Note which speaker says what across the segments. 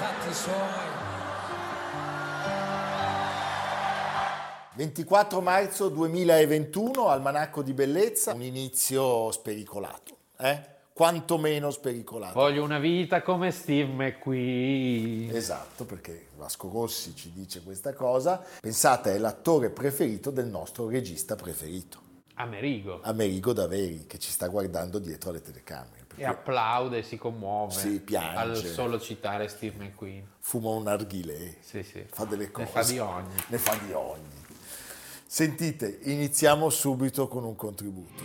Speaker 1: Fatti suoi.
Speaker 2: 24 marzo 2021, Almanacco di Bellezza, un inizio spericolato, eh? quantomeno spericolato.
Speaker 3: Voglio una vita come Steve McQueen.
Speaker 2: Esatto, perché Vasco Rossi ci dice questa cosa. Pensate, è l'attore preferito del nostro regista preferito,
Speaker 3: Amerigo.
Speaker 2: Amerigo Daveri, che ci sta guardando dietro alle telecamere.
Speaker 3: E applaude, si commuove
Speaker 2: Sì, piange.
Speaker 3: al solo citare Steve McQueen.
Speaker 2: Fuma un narghilè,
Speaker 3: Sì, sì.
Speaker 2: fa delle
Speaker 3: Ne
Speaker 2: cose.
Speaker 3: fa di ogni.
Speaker 2: Ne fa di ogni. Sentite, iniziamo subito con un contributo.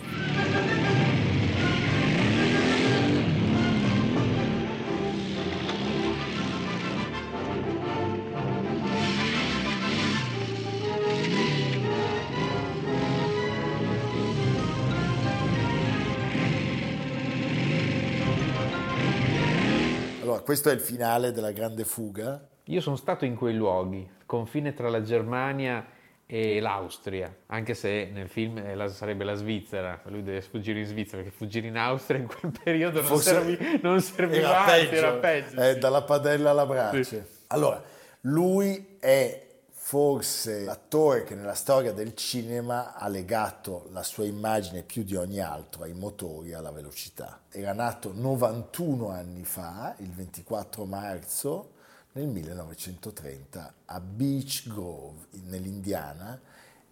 Speaker 2: Questo è il finale della grande fuga.
Speaker 3: Io sono stato in quei luoghi, confine tra la Germania e l'Austria, anche se nel film eh, sarebbe la Svizzera, lui deve fuggire in Svizzera, perché fuggire in Austria in quel periodo non, servi- non serviva, anzi, era peggio.
Speaker 2: eh,
Speaker 3: sì.
Speaker 2: dalla padella alla brace.
Speaker 3: Sì.
Speaker 2: Allora, lui è forse l'attore che nella storia del cinema ha legato la sua immagine più di ogni altro ai motori, alla velocità. Era nato 91 anni fa, il 24 marzo nel 1930 a Beech Grove, nell'Indiana,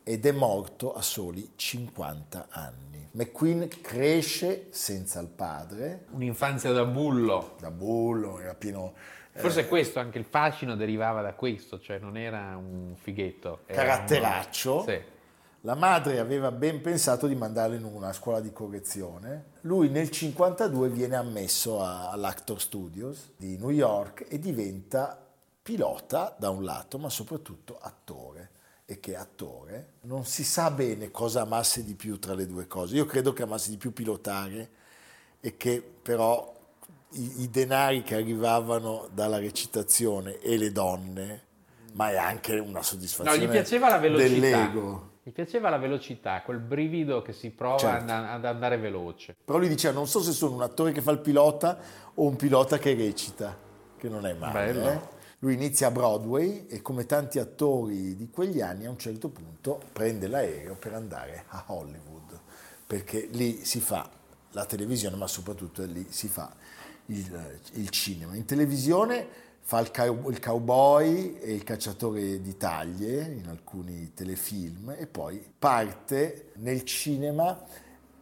Speaker 2: ed è morto a soli 50 anni. McQueen cresce senza il padre,
Speaker 3: Un'infanzia da bullo.
Speaker 2: da bullo, era pieno... eh,
Speaker 3: Forse questo, anche il fascino derivava da questo, cioè non era un fighetto. era
Speaker 2: caratteraccio.
Speaker 3: uno- Sì.
Speaker 2: La madre aveva ben pensato di mandarlo in una scuola di correzione. Lui nel 52 viene ammesso a- all'Actor Studios di New York e diventa pilota da un lato, ma soprattutto attore. E che attore non si sa bene cosa amasse di più tra le due cose. Io credo che amasse di più pilotare e che però i, i denari che arrivavano dalla recitazione e le donne, ma è anche una
Speaker 3: No,
Speaker 2: soddisfazione
Speaker 3: gli piaceva la velocità.
Speaker 2: dell'ego.
Speaker 3: Gli piaceva la velocità, quel brivido che si prova
Speaker 2: Certo.
Speaker 3: ad- ad andare veloce.
Speaker 2: Però lui diceva, non so se sono un attore che fa il pilota o un pilota che recita, che non è male.
Speaker 3: Bello.
Speaker 2: eh. Lui inizia a Broadway e come tanti attori di quegli anni a un certo punto prende l'aereo per andare a Hollywood, perché lì si fa la televisione, ma soprattutto lì si fa il, il cinema. In televisione fa il, cow- il cowboy e il cacciatore di taglie in alcuni telefilm e poi parte nel cinema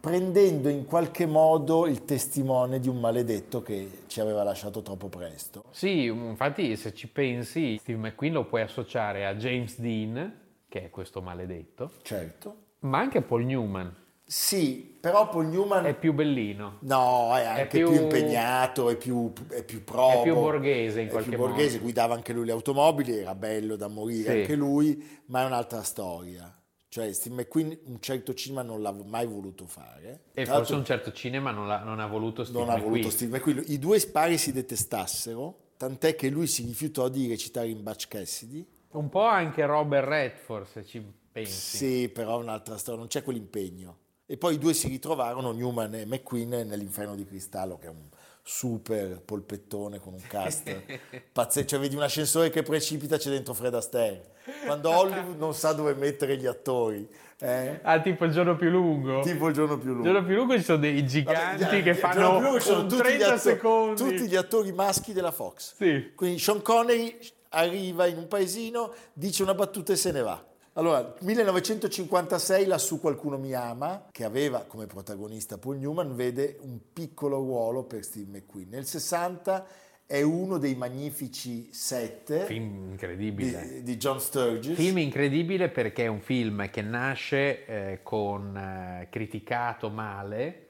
Speaker 2: prendendo in qualche modo il testimone di un maledetto che ci aveva lasciato troppo presto.
Speaker 3: Sì, infatti se ci pensi, Steve McQueen lo puoi associare a James Dean, che è questo maledetto,
Speaker 2: Certo.
Speaker 3: ma anche a Paul Newman,
Speaker 2: Sì, però Paul Newman...
Speaker 3: è più bellino.
Speaker 2: No, è anche
Speaker 3: più-
Speaker 2: più... impegnato, è più, è più probo.
Speaker 3: È più borghese in
Speaker 2: è
Speaker 3: qualche
Speaker 2: più borghese,
Speaker 3: modo.
Speaker 2: guidava anche lui le automobili, era bello da morire
Speaker 3: Sì.
Speaker 2: anche lui, ma è un'altra storia. Cioè Steve McQueen un certo cinema non l'ha mai voluto fare.
Speaker 3: E
Speaker 2: Tra
Speaker 3: forse un certo cinema non, l'ha- non ha voluto Steve
Speaker 2: non ha
Speaker 3: McQueen.
Speaker 2: voluto Steve McQueen. I due pari si detestassero, tant'è che lui si rifiutò di recitare in Butch Cassidy.
Speaker 3: Un po' anche Robert Redford, se ci pensi.
Speaker 2: Sì, però è un'altra storia, non c'è quell'impegno. E poi i due si ritrovarono, Newman e McQueen, nell'Inferno di Cristallo, che è un super polpettone con un cast pazzesco. Cioè, vedi un ascensore che precipita, c'è dentro Fred Astaire. Quando Hollywood non sa dove mettere gli attori, eh?
Speaker 3: Ah, tipo il giorno più lungo.
Speaker 2: tipo il giorno più
Speaker 3: Il
Speaker 2: lungo.
Speaker 3: giorno più lungo ci sono dei giganti
Speaker 2: Vabbè,
Speaker 3: che
Speaker 2: il
Speaker 3: fanno
Speaker 2: lungo sono
Speaker 3: un
Speaker 2: tutti gli
Speaker 3: 30
Speaker 2: attori-
Speaker 3: secondi.
Speaker 2: Tutti gli attori maschi della Fox.
Speaker 3: Sì.
Speaker 2: Quindi Sean Connery arriva in un paesino, dice una battuta e se ne va. Allora, 1956 lassù qualcuno mi ama, che aveva come protagonista Paul Newman, vede un piccolo ruolo per Steve McQueen. Nel 60 è uno dei magnifici sette
Speaker 3: Film incredibile.
Speaker 2: di, di John Sturges.
Speaker 3: Film incredibile perché è un film che nasce eh, con eh, criticato male,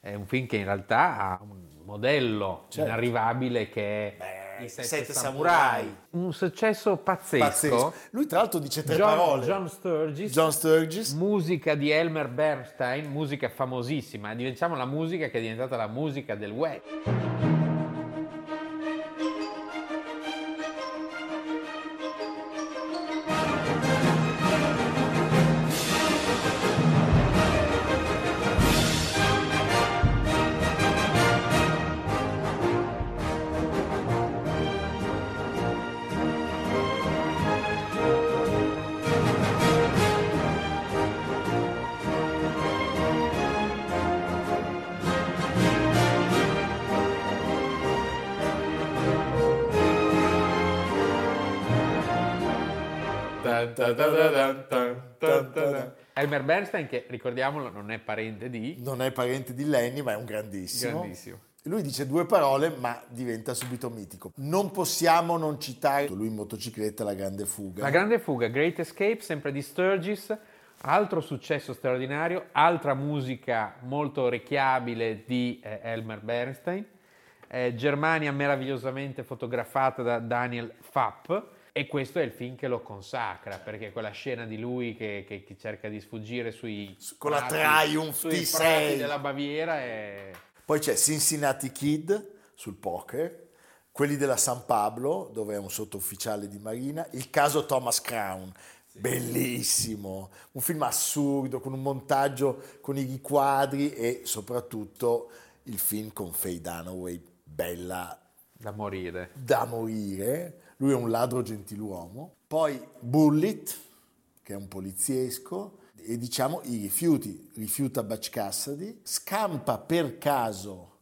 Speaker 3: è un film che in realtà ha un modello
Speaker 2: Certo.
Speaker 3: inarrivabile che è
Speaker 2: Beh,
Speaker 3: I Sette,
Speaker 2: Sette
Speaker 3: Samurai.
Speaker 2: Samurai.
Speaker 3: Un successo pazzesco.
Speaker 2: Pazzesco. Lui tra l'altro dice tre
Speaker 3: John,
Speaker 2: parole.
Speaker 3: John Sturges,
Speaker 2: John Sturges.
Speaker 3: musica di Elmer Bernstein, musica famosissima, diciamo la musica che è diventata la musica del web. Elmer Bernstein, che ricordiamolo, non è parente di.
Speaker 2: Non è parente di Lenny, ma è un grandissimo.
Speaker 3: Grandissimo.
Speaker 2: Lui dice due parole, ma diventa subito mitico. Non possiamo non citare lui in motocicletta La Grande Fuga.
Speaker 3: La grande fuga, Great Escape, sempre di Sturgis, altro successo straordinario, altra musica molto orecchiabile di eh, Elmer Bernstein, eh, Germania meravigliosamente fotografata da Daniel Fapp e questo è il film che lo consacra perché quella scena di lui che, che- che cerca di sfuggire sui
Speaker 2: Con la Triumph
Speaker 3: sui
Speaker 2: T6.
Speaker 3: prati della Baviera è
Speaker 2: Poi c'è Cincinnati Kid sul poker, quelli della San Pablo, dove è un sottufficiale di marina, il caso Thomas Crown, bellissimo, un film assurdo con un montaggio con i riquadri e soprattutto il film con Faye Dunaway, bella
Speaker 3: da morire.
Speaker 2: da morire, lui è un ladro gentiluomo, poi Bullitt, che è un poliziesco, e diciamo i rifiuti, rifiuta Butch Cassidy, scampa per caso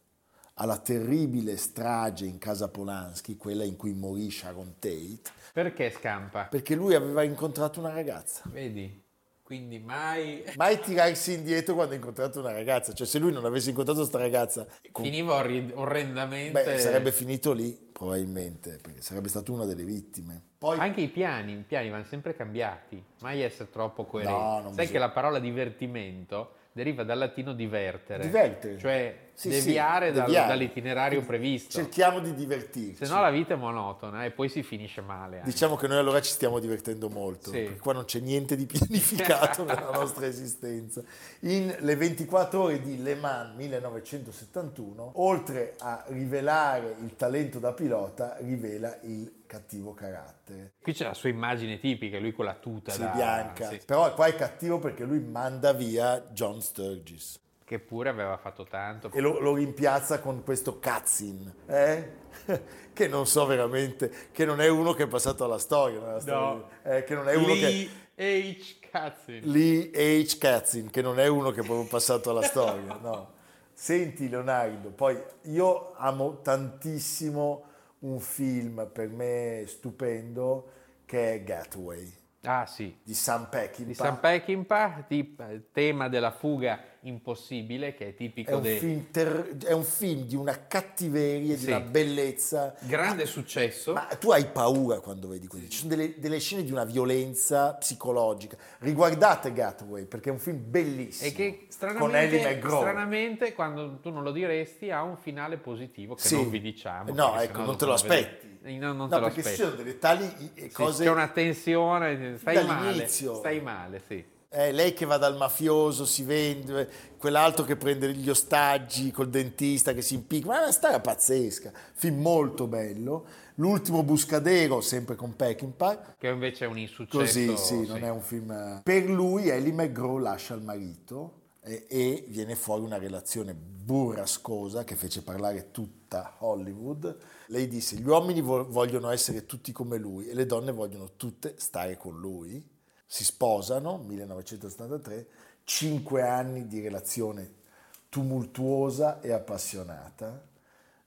Speaker 2: alla terribile strage in casa Polanski, quella in cui morì Sharon Tate,
Speaker 3: Perché scampa?
Speaker 2: perché lui aveva incontrato una ragazza.
Speaker 3: Vedi? Quindi mai
Speaker 2: Mai tirarsi indietro quando ha incontrato una ragazza, cioè se lui non avesse incontrato questa ragazza, con-
Speaker 3: finiva orri- orrendamente.
Speaker 2: beh, sarebbe finito lì probabilmente, perché sarebbe stato una delle vittime. Poi
Speaker 3: Anche i piani, i piani vanno sempre cambiati, mai essere troppo coerenti.
Speaker 2: No,
Speaker 3: Sai
Speaker 2: bisogna-
Speaker 3: che la parola divertimento deriva dal latino divertere,
Speaker 2: Divertere.
Speaker 3: cioè
Speaker 2: Sì,
Speaker 3: deviare,
Speaker 2: sì,
Speaker 3: dal-
Speaker 2: deviare.
Speaker 3: dall'itinerario previsto.
Speaker 2: cerchiamo di divertirci.
Speaker 3: Se no la vita è monotona e poi si finisce male. anche.
Speaker 2: Diciamo che noi allora ci stiamo divertendo molto,
Speaker 3: Sì.
Speaker 2: perché qua non c'è niente di pianificato nella nostra esistenza. In Le 24 ore di Le Mans 1971, oltre a rivelare il talento da pilota, rivela il cattivo carattere.
Speaker 3: Qui c'è la sua immagine tipica, lui con la tuta
Speaker 2: Sì,
Speaker 3: da-
Speaker 2: bianca.
Speaker 3: sì,
Speaker 2: Però qua è cattivo perché lui manda via John Sturgis
Speaker 3: che pure aveva fatto tanto.
Speaker 2: e lo, lo rimpiazza con questo Katzin, eh? che non so veramente, che non è uno che è passato alla storia, nella storia, eh, che non è uno che...
Speaker 3: Lee H. Katzin.
Speaker 2: Lee H. Katzin, che non è uno che è proprio passato alla storia, no. Senti Leonardo, poi io amo tantissimo un film per me stupendo che è Gateway
Speaker 3: Ah sì,
Speaker 2: di Sam Peckinpah.
Speaker 3: di Sam Peckinpah, di- tema della fuga impossibile che è
Speaker 2: è
Speaker 3: tipico
Speaker 2: un,
Speaker 3: dei...
Speaker 2: film ter- è un film di una cattiveria, di
Speaker 3: Sì.
Speaker 2: una bellezza.
Speaker 3: Grande successo.
Speaker 2: Ma tu hai paura quando vedi quelli? Ci sono delle, delle scene di una violenza psicologica. Riguardate Gateway perché è un film bellissimo.
Speaker 3: E che stranamente, stranamente, quando tu non lo diresti, ha un finale positivo che
Speaker 2: Sì.
Speaker 3: non vi diciamo.
Speaker 2: No, ecco, non te lo aspetti.
Speaker 3: Eh, No, non
Speaker 2: No, perché ci sono delle tali eh,
Speaker 3: Sì,
Speaker 2: cose.
Speaker 3: C'è una tensione, stai male. Stai male, sì.
Speaker 2: Eh, lei che va dal mafioso, si vende, quell'altro che prende gli ostaggi col dentista che si impicca. Ma è una storia pazzesca. Film molto bello. L'ultimo Buscadero, sempre con Peckinpah.
Speaker 3: Che invece è un insuccesso.
Speaker 2: Così, sì, non è un film. Per lui, Ellie McGraw lascia il marito e, e viene fuori una relazione burrascosa che fece parlare tutta Hollywood. Lei disse: Gli uomini vo- vogliono essere tutti come lui e le donne vogliono tutte stare con lui. Si sposano, 1973, cinque anni di relazione tumultuosa e appassionata.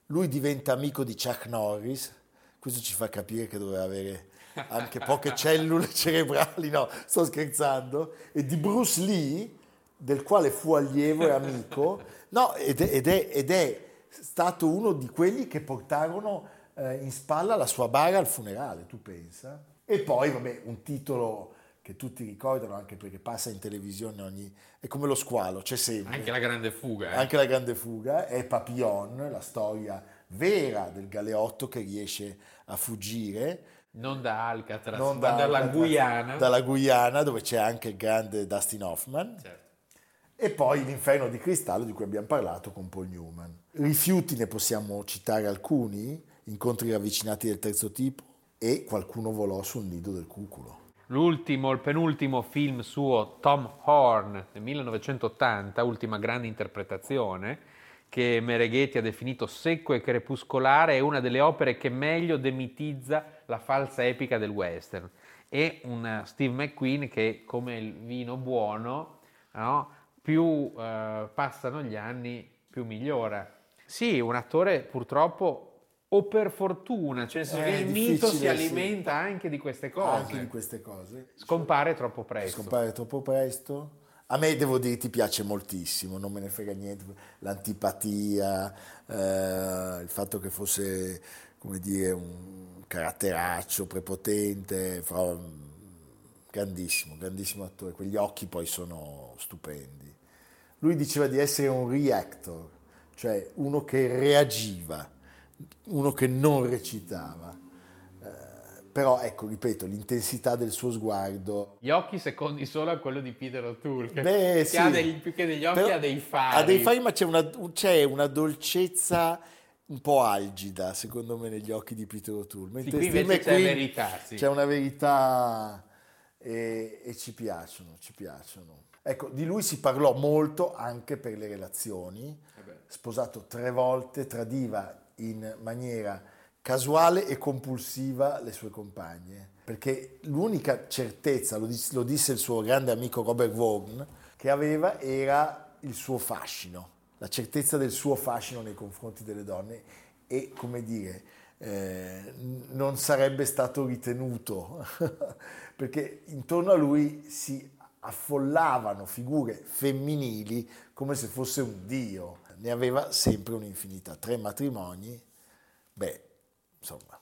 Speaker 2: Lui diventa amico di Chuck Norris, questo ci fa capire che doveva avere anche poche cellule cerebrali, no, sto scherzando, e di Bruce Lee, del quale fu allievo e amico, no, ed è, ed è- ed è stato uno di quelli che portarono eh, in spalla la sua bara al funerale, tu pensa? E poi, vabbè, un titolo che tutti ricordano anche perché passa in televisione ogni... è come lo squalo, c'è sempre.
Speaker 3: Anche la grande fuga. eh.
Speaker 2: Anche la grande fuga è Papillon, la storia vera del galeotto che riesce a fuggire
Speaker 3: Non da Alcatraz,
Speaker 2: non
Speaker 3: ma
Speaker 2: da-
Speaker 3: dalla
Speaker 2: da-
Speaker 3: Guyana.
Speaker 2: dalla Guyana dove c'è anche il grande Dustin Hoffman
Speaker 3: Certo.
Speaker 2: e poi l'inferno di cristallo di cui abbiamo parlato con Paul Newman. Rifiuti ne possiamo citare alcuni, incontri ravvicinati del terzo tipo e qualcuno volò sul nido del cuculo.
Speaker 3: L'ultimo, il penultimo film suo, Tom Horn, del 1980, ultima grande interpretazione, che Mereghetti ha definito secco e crepuscolare, è una delle opere che meglio demitizza la falsa epica del western. È un Steve McQueen che, come il vino buono, no, più eh, passano gli anni, più migliora. Sì, un attore purtroppo o per fortuna, cioè che il mito si
Speaker 2: difficile, sì.
Speaker 3: alimenta anche di queste cose.
Speaker 2: Anche di queste cose.
Speaker 3: Scompare troppo presto.
Speaker 2: Scompare troppo presto. A me devo dire ti piace moltissimo, non me ne frega niente, l'antipatia, eh, il fatto che fosse, come dire, un caratteraccio prepotente, fra- grandissimo, grandissimo attore, quegli occhi poi sono stupendi. Lui diceva di essere un reactor, cioè uno che reagiva, uno che non recitava. Eh, però ecco, ripeto, l'intensità del suo sguardo
Speaker 3: Gli occhi secondi solo a quello di Peter O'Toole, che,
Speaker 2: Beh,
Speaker 3: che
Speaker 2: sì.
Speaker 3: ha dei, più che degli occhi
Speaker 2: Però
Speaker 3: ha dei fari.
Speaker 2: Ha dei fari, ma c'è una, c'è una dolcezza un po' algida, secondo me, negli occhi di Peter O'Toole. Mentre
Speaker 3: qui
Speaker 2: Steve
Speaker 3: invece c'è
Speaker 2: McQueen
Speaker 3: verità, sì.
Speaker 2: C'è una verità e, e ci piacciono, ci piacciono. Ecco, di lui si parlò molto anche per le relazioni. Sposato tre volte, tradiva in maniera casuale e compulsiva le sue compagne. Perché l'unica certezza, lo dis- lo disse il suo grande amico Robert Vaughan, che aveva era il suo fascino, la certezza del suo fascino nei confronti delle donne e, come dire, eh, non sarebbe stato ritenuto, perché intorno a lui si affollavano figure femminili come se fosse un dio. Ne aveva sempre un'infinità, tre matrimoni, beh, insomma,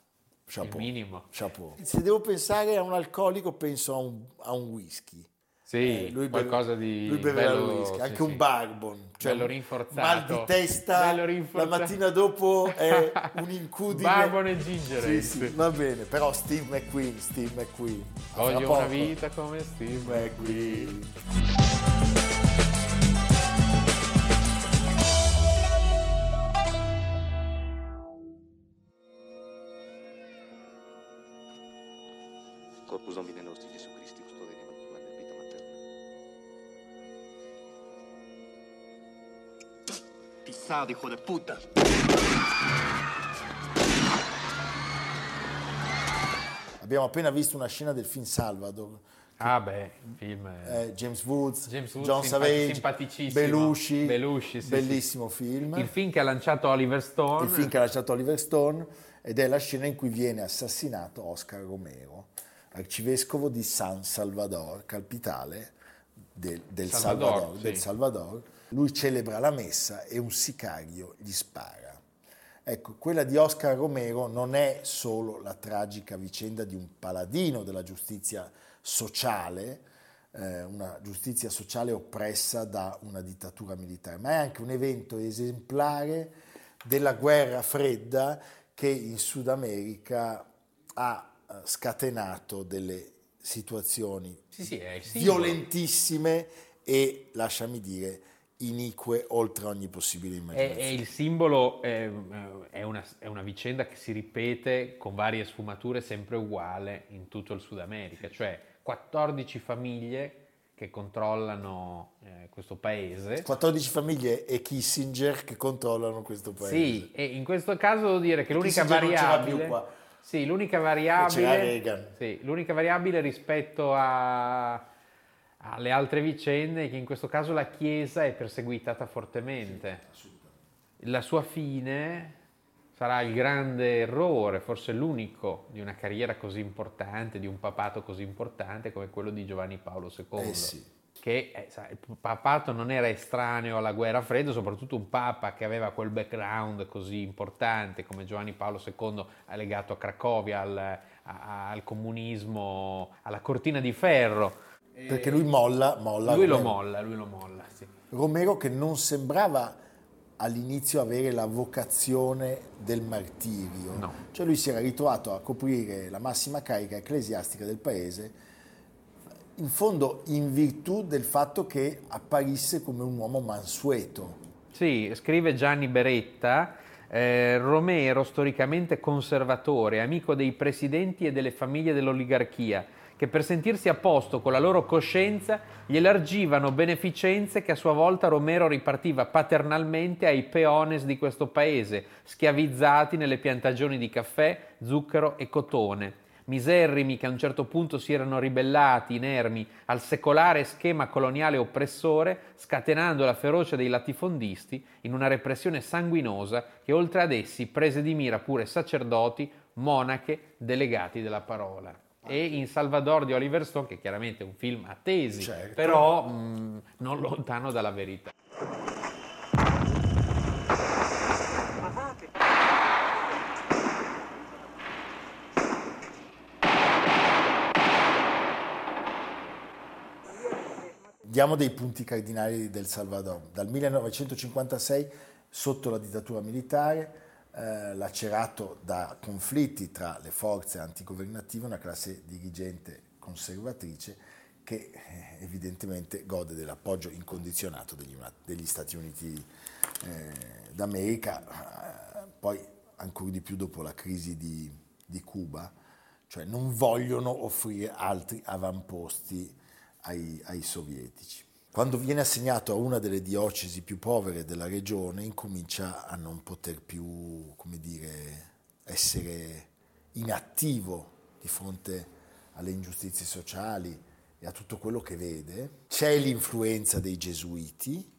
Speaker 2: chapeau.
Speaker 3: minimo.
Speaker 2: chapeau. Se devo pensare a un alcolico, penso a un, a un whisky.
Speaker 3: Sì,
Speaker 2: Eh, lui
Speaker 3: qualcosa
Speaker 2: beve-
Speaker 3: di
Speaker 2: lui beveva
Speaker 3: bello-
Speaker 2: il whisky, anche
Speaker 3: sì.
Speaker 2: un bourbon cioè
Speaker 3: Bello
Speaker 2: un
Speaker 3: rinforzato.
Speaker 2: mal di testa la mattina dopo è un'incudine
Speaker 3: Bourbon e ginger
Speaker 2: sì, sì, va bene però Steve McQueen Steve McQueen
Speaker 3: Voglio una vita come Steve
Speaker 2: McQueen
Speaker 4: Pisado, hijo de puta.
Speaker 2: abbiamo appena visto una scena del film Salvador
Speaker 3: Ah beh, il film
Speaker 2: eh, James Woods,
Speaker 3: James Woods,
Speaker 2: John
Speaker 3: simpa-
Speaker 2: Savage
Speaker 3: simpaticissimo.
Speaker 2: Belushi,
Speaker 3: Belushi, sì,
Speaker 2: bellissimo film
Speaker 3: Il film che ha lanciato Oliver Stone.
Speaker 2: il film che ha lasciato Oliver Stone ed è la scena in cui viene assassinato Oscar Romero, arcivescovo di San Salvador, capitale del, del
Speaker 3: Salvador,
Speaker 2: Salvador,
Speaker 3: sì.
Speaker 2: del Salvador. Lui celebra la messa e un sicario gli spara. Ecco, quella di Oscar Romero non è solo la tragica vicenda di un paladino della giustizia sociale, eh, una giustizia sociale oppressa da una dittatura militare, ma è anche un evento esemplare della guerra fredda che in Sud America ha eh, scatenato delle situazioni
Speaker 3: Sì, sì,
Speaker 2: violentissime e, lasciami dire, inique oltre ogni possibile immaginazione.
Speaker 3: è il simbolo, è, è una, è una vicenda che si ripete con varie sfumature sempre uguale in tutto il Sud America, cioè 14 famiglie che controllano eh, questo paese.
Speaker 2: 14 famiglie e Kissinger che controllano questo paese.
Speaker 3: Sì, e in questo caso devo dire che l'unica
Speaker 2: Kissinger non ce l'ha
Speaker 3: variabile...
Speaker 2: più qua.
Speaker 3: Sì, l'unica
Speaker 2: C'era
Speaker 3: variabile...
Speaker 2: Reagan.
Speaker 3: Sì, l'unica variabile rispetto a- alle altre vicende che in questo caso la Chiesa è perseguitata fortemente. La sua fine sarà il grande errore, forse l'unico di una carriera così importante, di un papato così importante come quello di Giovanni Paolo II.
Speaker 2: Eh sì.
Speaker 3: che eh, sai, il papato non era estraneo alla guerra fredda, soprattutto un papa che aveva quel background così importante come Giovanni Paolo II legato a Cracovia, al, a- al comunismo, alla cortina di ferro.
Speaker 2: Perché lui molla, molla
Speaker 3: Lui lo
Speaker 2: Romero.
Speaker 3: molla, lui lo molla, sì.
Speaker 2: Romero che non sembrava all'inizio avere la vocazione del martirio.
Speaker 3: No.
Speaker 2: Cioè lui si era ritrovato a coprire la massima carica ecclesiastica del paese, in fondo in virtù del fatto che apparisse come un uomo mansueto.
Speaker 3: Sì, scrive Gianni Beretta, eh, Romero, storicamente conservatore, amico dei presidenti e delle famiglie dell'oligarchia, che per sentirsi a posto con la loro coscienza gli elargivano beneficenze che a sua volta Romero ripartiva paternalmente ai peones di questo paese, schiavizzati nelle piantagioni di caffè, zucchero e cotone miserrimi che a un certo punto si erano ribellati, inermi, al secolare schema coloniale oppressore, scatenando la ferocia dei latifondisti in una repressione sanguinosa che oltre ad essi prese di mira pure sacerdoti, monache, delegati della parola. E in Salvador di Oliver Stone, che chiaramente è un film a tesi,
Speaker 2: Certo.
Speaker 3: però mh, non lontano dalla verità.
Speaker 2: Diamo dei punti cardinali del Salvador. Dal 1956, sotto la dittatura militare, eh, lacerato da conflitti tra le forze antigovernative, una classe dirigente conservatrice che eh, evidentemente gode dell'appoggio incondizionato degli, degli Stati Uniti eh, d'America, eh, poi ancora di più dopo la crisi di, di Cuba, cioè non vogliono offrire altri avamposti ai, ai sovietici. Quando viene assegnato a una delle diocesi più povere della regione, incomincia a non poter più, come dire, essere inattivo di fronte alle ingiustizie sociali e a tutto quello che vede. C'è l'influenza dei gesuiti,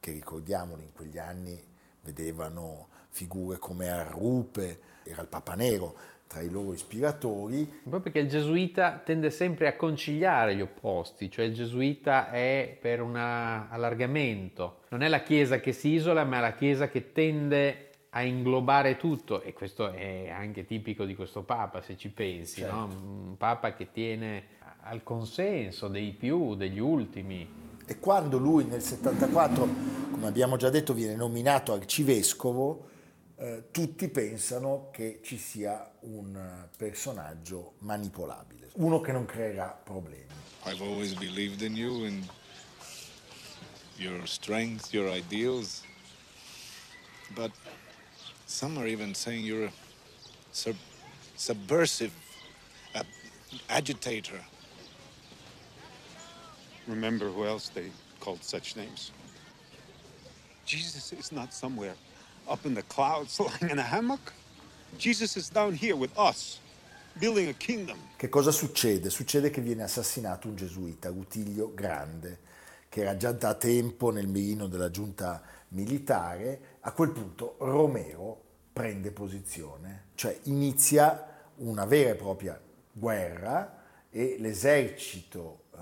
Speaker 2: che ricordiamolo in quegli anni vedevano figure come Arrupe, era il Papa Nero tra i loro ispiratori,
Speaker 3: Proprio perché il gesuita tende sempre a conciliare gli opposti, cioè il gesuita è per un allargamento, non è la Chiesa che si isola, ma è la Chiesa che tende a inglobare tutto e questo è anche tipico di questo Papa, se ci pensi, no? un Papa che tiene al consenso dei più, degli ultimi.
Speaker 2: E quando lui nel 74, come abbiamo già detto, viene nominato arcivescovo, eh, tutti pensano che ci sia un personaggio manipolabile, uno che non creerà problemi.
Speaker 5: I've always believed in you and your strength, your ideals. But some are even saying you're a sub- subversive uh, agitator.
Speaker 6: Remember who else they called such names. Jesus is not somewhere up in the clouds lying in a hammock. Jesus is down here with us, a.
Speaker 2: Che cosa succede? Succede che viene assassinato un gesuita, Rutiglio Grande, che era già da tempo nel mirino della giunta militare. A quel punto Romero prende posizione, cioè inizia una vera e propria guerra e l'esercito eh,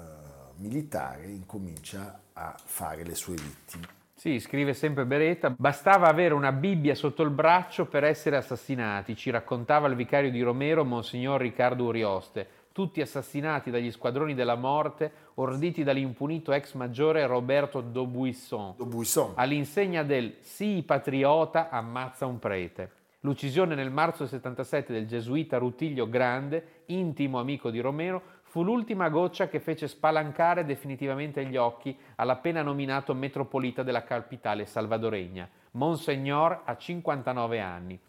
Speaker 2: militare incomincia a fare le sue vittime.
Speaker 3: Sì, scrive sempre Beretta, bastava avere una Bibbia sotto il braccio per essere assassinati, ci raccontava il vicario di Romero, Monsignor Riccardo Urioste, tutti assassinati dagli squadroni della morte, orditi dall'impunito ex maggiore Roberto Daubuisson,
Speaker 2: Daubuisson.
Speaker 3: all'insegna del sì patriota ammazza un prete. L'uccisione nel marzo del 77 del gesuita Rutiglio Grande, intimo amico di Romero, fu l'ultima goccia che fece spalancare definitivamente gli occhi all'appena nominato metropolita della capitale salvadoregna. Monsignor ha 59 anni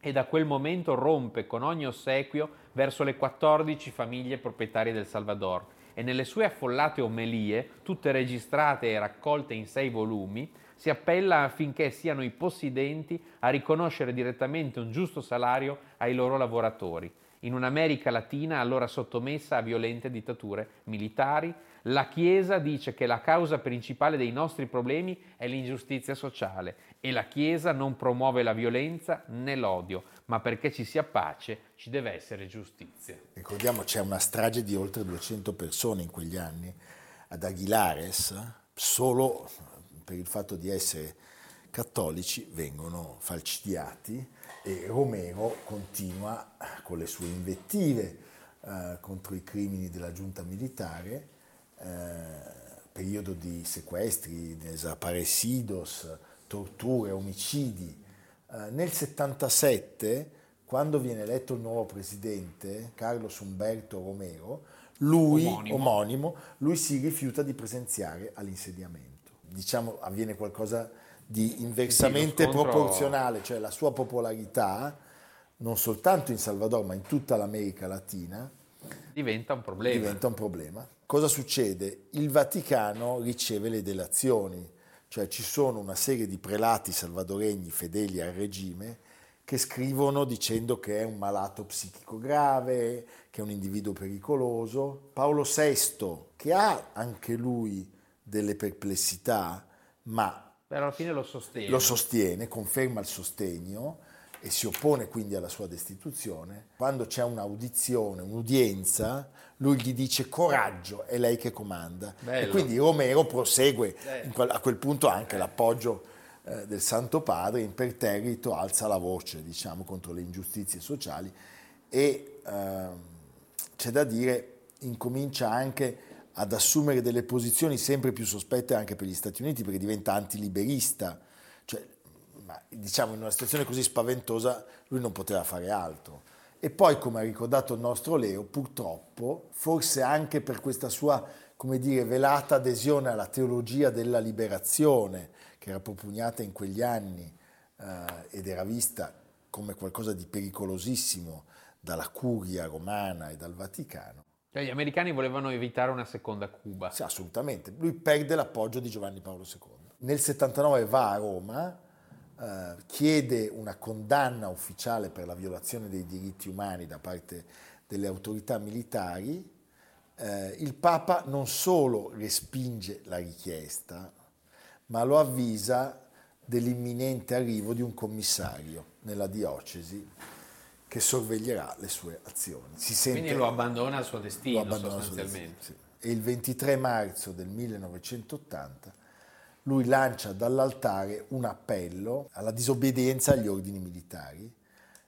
Speaker 3: e da quel momento rompe con ogni ossequio verso le 14 famiglie proprietarie del Salvador e nelle sue affollate omelie, tutte registrate e raccolte in sei volumi, si appella affinché siano i possidenti a riconoscere direttamente un giusto salario ai loro lavoratori. In un'America Latina allora sottomessa a violente dittature militari, la Chiesa dice che la causa principale dei nostri problemi è l'ingiustizia sociale e la Chiesa non promuove la violenza né l'odio, ma perché ci sia pace ci deve essere giustizia.
Speaker 2: Ricordiamo c'è una strage di oltre 200 persone in quegli anni ad Aguilares, solo per il fatto di essere cattolici vengono falcidiati e Romero continua con le sue invettive eh, contro i crimini della giunta militare, eh, periodo di sequestri, desaparecidos, torture, omicidi. Eh, nel 77, quando viene eletto il nuovo presidente, Carlos Umberto Romero, lui,
Speaker 3: Omonimo.
Speaker 2: omonimo, lui si rifiuta di presenziare all'insediamento. Diciamo avviene qualcosa di inversamente
Speaker 3: Sì, scontro-
Speaker 2: proporzionale, cioè la sua popolarità, non soltanto in Salvador ma in tutta l'America Latina,
Speaker 3: Diventa un problema.
Speaker 2: diventa un problema. Cosa succede? Il Vaticano riceve le delazioni, cioè ci sono una serie di prelati salvadoregni fedeli al regime che scrivono dicendo che è un malato psichico grave, che è un individuo pericoloso. Paolo VI, che ha anche lui delle perplessità, ma
Speaker 3: Però alla fine lo sostiene.
Speaker 2: lo sostiene, conferma il sostegno e si oppone quindi alla sua destituzione. Quando c'è un'audizione, un'udienza, lui gli dice coraggio, è lei che comanda.
Speaker 3: Bello.
Speaker 2: E quindi Romero prosegue quel- a quel punto anche l'appoggio eh, del Santo Padre, imperterrito, alza la voce diciamo, contro le ingiustizie sociali e ehm, c'è da dire, incomincia anche ad assumere delle posizioni sempre più sospette anche per gli Stati Uniti perché diventa antiliberista, cioè, ma, diciamo in una situazione così spaventosa lui non poteva fare altro. E poi, come ha ricordato il nostro Leo, purtroppo, forse anche per questa sua, come dire, velata adesione alla teologia della liberazione, che era propugnata in quegli anni eh, ed era vista come qualcosa di pericolosissimo dalla curia romana e dal Vaticano,
Speaker 3: Cioè, gli americani volevano evitare una seconda Cuba.
Speaker 2: sì, assolutamente. Lui perde l'appoggio di Giovanni Paolo II. Nel 79 va a Roma, eh, chiede una condanna ufficiale per la violazione dei diritti umani da parte delle autorità militari. Eh, il Papa non solo respinge la richiesta, ma lo avvisa dell'imminente arrivo di un commissario nella diocesi che sorveglierà le sue azioni. Si sente,
Speaker 3: Quindi lo abbandona al suo destino,
Speaker 2: lo abbandona
Speaker 3: sostanzialmente.
Speaker 2: su- sì. E il 23 marzo del 1980 lui lancia dall'altare un appello alla disobbedienza agli ordini militari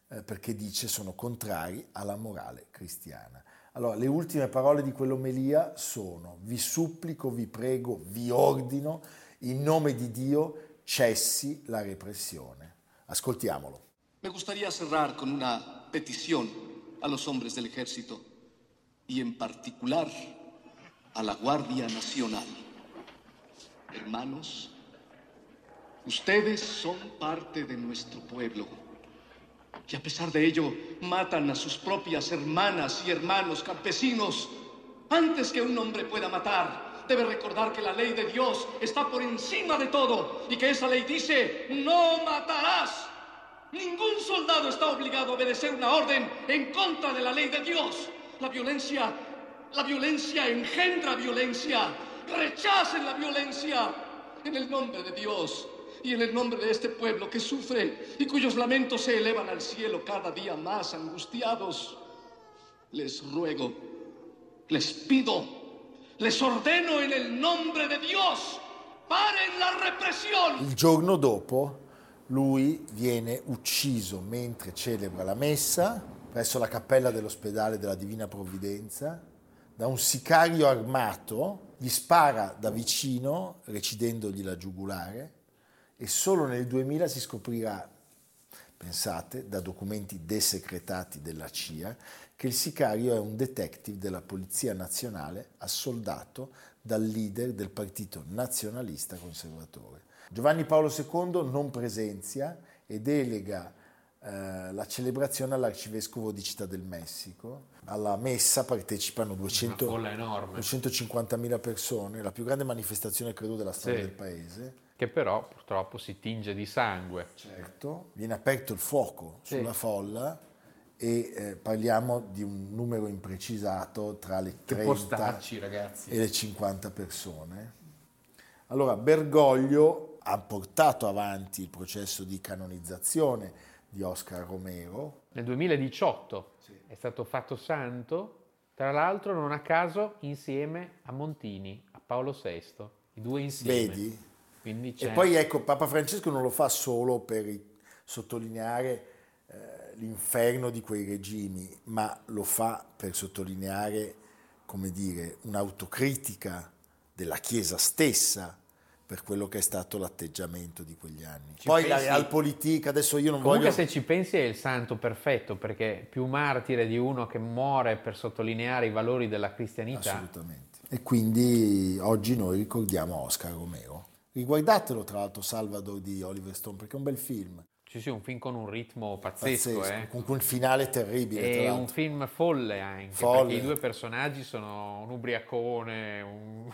Speaker 2: eh, perché dice sono contrari alla morale cristiana. Allora, le ultime parole di quell'omelia sono vi supplico, vi prego, vi ordino, in nome di Dio cessi la repressione. Ascoltiamolo.
Speaker 4: Me gustaría cerrar con una petición a los hombres del ejército y en particular a la Guardia Nacional. Hermanos, ustedes son parte de nuestro pueblo. Y a pesar de ello, matan a sus propias hermanas y hermanos campesinos. Antes que un hombre pueda matar, debe recordar que la ley de Dios está por encima de todo y que esa ley dice, no matarás. Ningún soldado está obligado a obedecer una orden en contra de la ley de Dios. La violencia, la violencia engendra violencia. Rechacen la violencia en el nombre de Dios y en el nombre de este pueblo que sufre y cuyos lamentos se elevan al cielo cada día más angustiados. Les ruego, les pido, les ordeno en el nombre de Dios, paren la represión.
Speaker 2: Il giorno lui viene ucciso mentre celebra la messa presso la cappella dell'ospedale della Divina Provvidenza da un sicario armato, gli spara da vicino recidendogli la giugulare e solo nel 2000 si scoprirà, pensate, da documenti desecretati della CIA, che il sicario è un detective della Polizia Nazionale assoldato dal leader del Partito Nazionalista Conservatore. Giovanni Paolo II non presenzia e delega eh, la celebrazione all'arcivescovo di Città del Messico. Alla messa partecipano 200
Speaker 3: Una folla enorme.
Speaker 2: 250.000 persone, la più grande manifestazione credo della storia
Speaker 3: Sì.
Speaker 2: del paese.
Speaker 3: Che però purtroppo si tinge di sangue.
Speaker 2: Certo, viene aperto il fuoco
Speaker 3: Sì.
Speaker 2: sulla folla e eh, parliamo di un numero imprecisato tra le
Speaker 3: Che
Speaker 2: 30
Speaker 3: postacci, ragazzi.
Speaker 2: e le 50 persone. Allora Bergoglio ha portato avanti il processo di canonizzazione di Oscar Romero,
Speaker 3: Nel 2018 è stato fatto santo Tra l'altro, non a caso, insieme a Montini, a Paolo VI, i due insieme.
Speaker 2: Vedi? E poi ecco, Papa Francesco non lo fa solo per sottolineare eh, l'inferno di quei regimi, ma lo fa per sottolineare, come dire, un'autocritica della Chiesa stessa per quello che è stato l'atteggiamento di quegli anni.
Speaker 3: Ci
Speaker 2: poi la
Speaker 3: pensi?
Speaker 2: realpolitik, adesso io non
Speaker 3: Comunque
Speaker 2: voglio...
Speaker 3: se ci pensi è il santo perfetto perché più martire di uno che muore per sottolineare i valori della cristianità.
Speaker 2: Assolutamente. E quindi oggi noi ricordiamo Oscar Romero. Riguardatelo tra l'altro Salvador di Oliver Stone perché è un bel film.
Speaker 3: Ci sia un film con un ritmo pazzesco,
Speaker 2: Pazzesco,
Speaker 3: eh.
Speaker 2: con quel finale terribile.
Speaker 3: È un film folle anche,
Speaker 2: Folle.
Speaker 3: perché i due personaggi sono un ubriacone, un...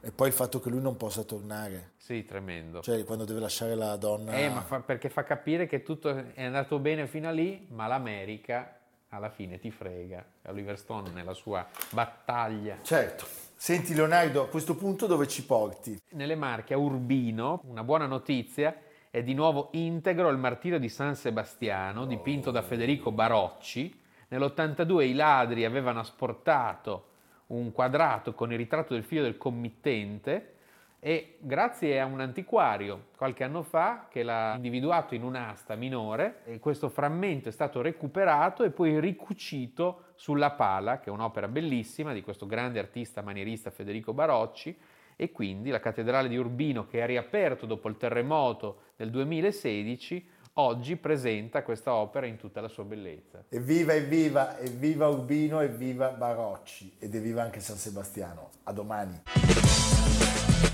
Speaker 2: E poi il fatto che lui non possa tornare,
Speaker 3: sì, tremendo.
Speaker 2: cioè quando deve lasciare la donna.
Speaker 3: Eh, ma fa- perché fa capire che tutto è andato bene fino a lì, ma l'America alla fine ti frega. Oliver Stone nella sua battaglia.
Speaker 2: Certo. Senti Leonardo, a questo punto dove ci porti?
Speaker 3: Nelle Marche, a Urbino, una buona notizia, è di nuovo integro il martirio di San Sebastiano, dipinto da Federico Barocci. Nell'82 i ladri avevano asportato un quadrato con il ritratto del figlio del committente e grazie a un antiquario qualche anno fa che l'ha individuato in un'asta minore questo frammento è stato recuperato e poi ricucito sulla pala, che è un'opera bellissima di questo grande artista manierista Federico Barocci e quindi la cattedrale di Urbino che ha riaperto dopo il terremoto del 2016 oggi presenta questa opera in tutta la sua bellezza.
Speaker 2: Evviva, evviva, evviva Urbino, evviva Barocci ed evviva anche San Sebastiano. A domani.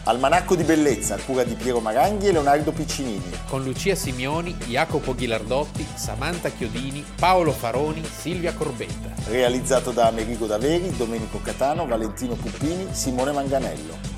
Speaker 2: Almanacco di bellezza a cura di Piero Maranghi e Leonardo Piccinini.
Speaker 3: Con Lucia Simioni, Jacopo Ghilardotti, Samantha Chiodini, Paolo Faroni, Silvia Corbetta.
Speaker 2: Realizzato da Amerigo Daveri, Domenico Catano, Valentino Puppini, Simone Manganello.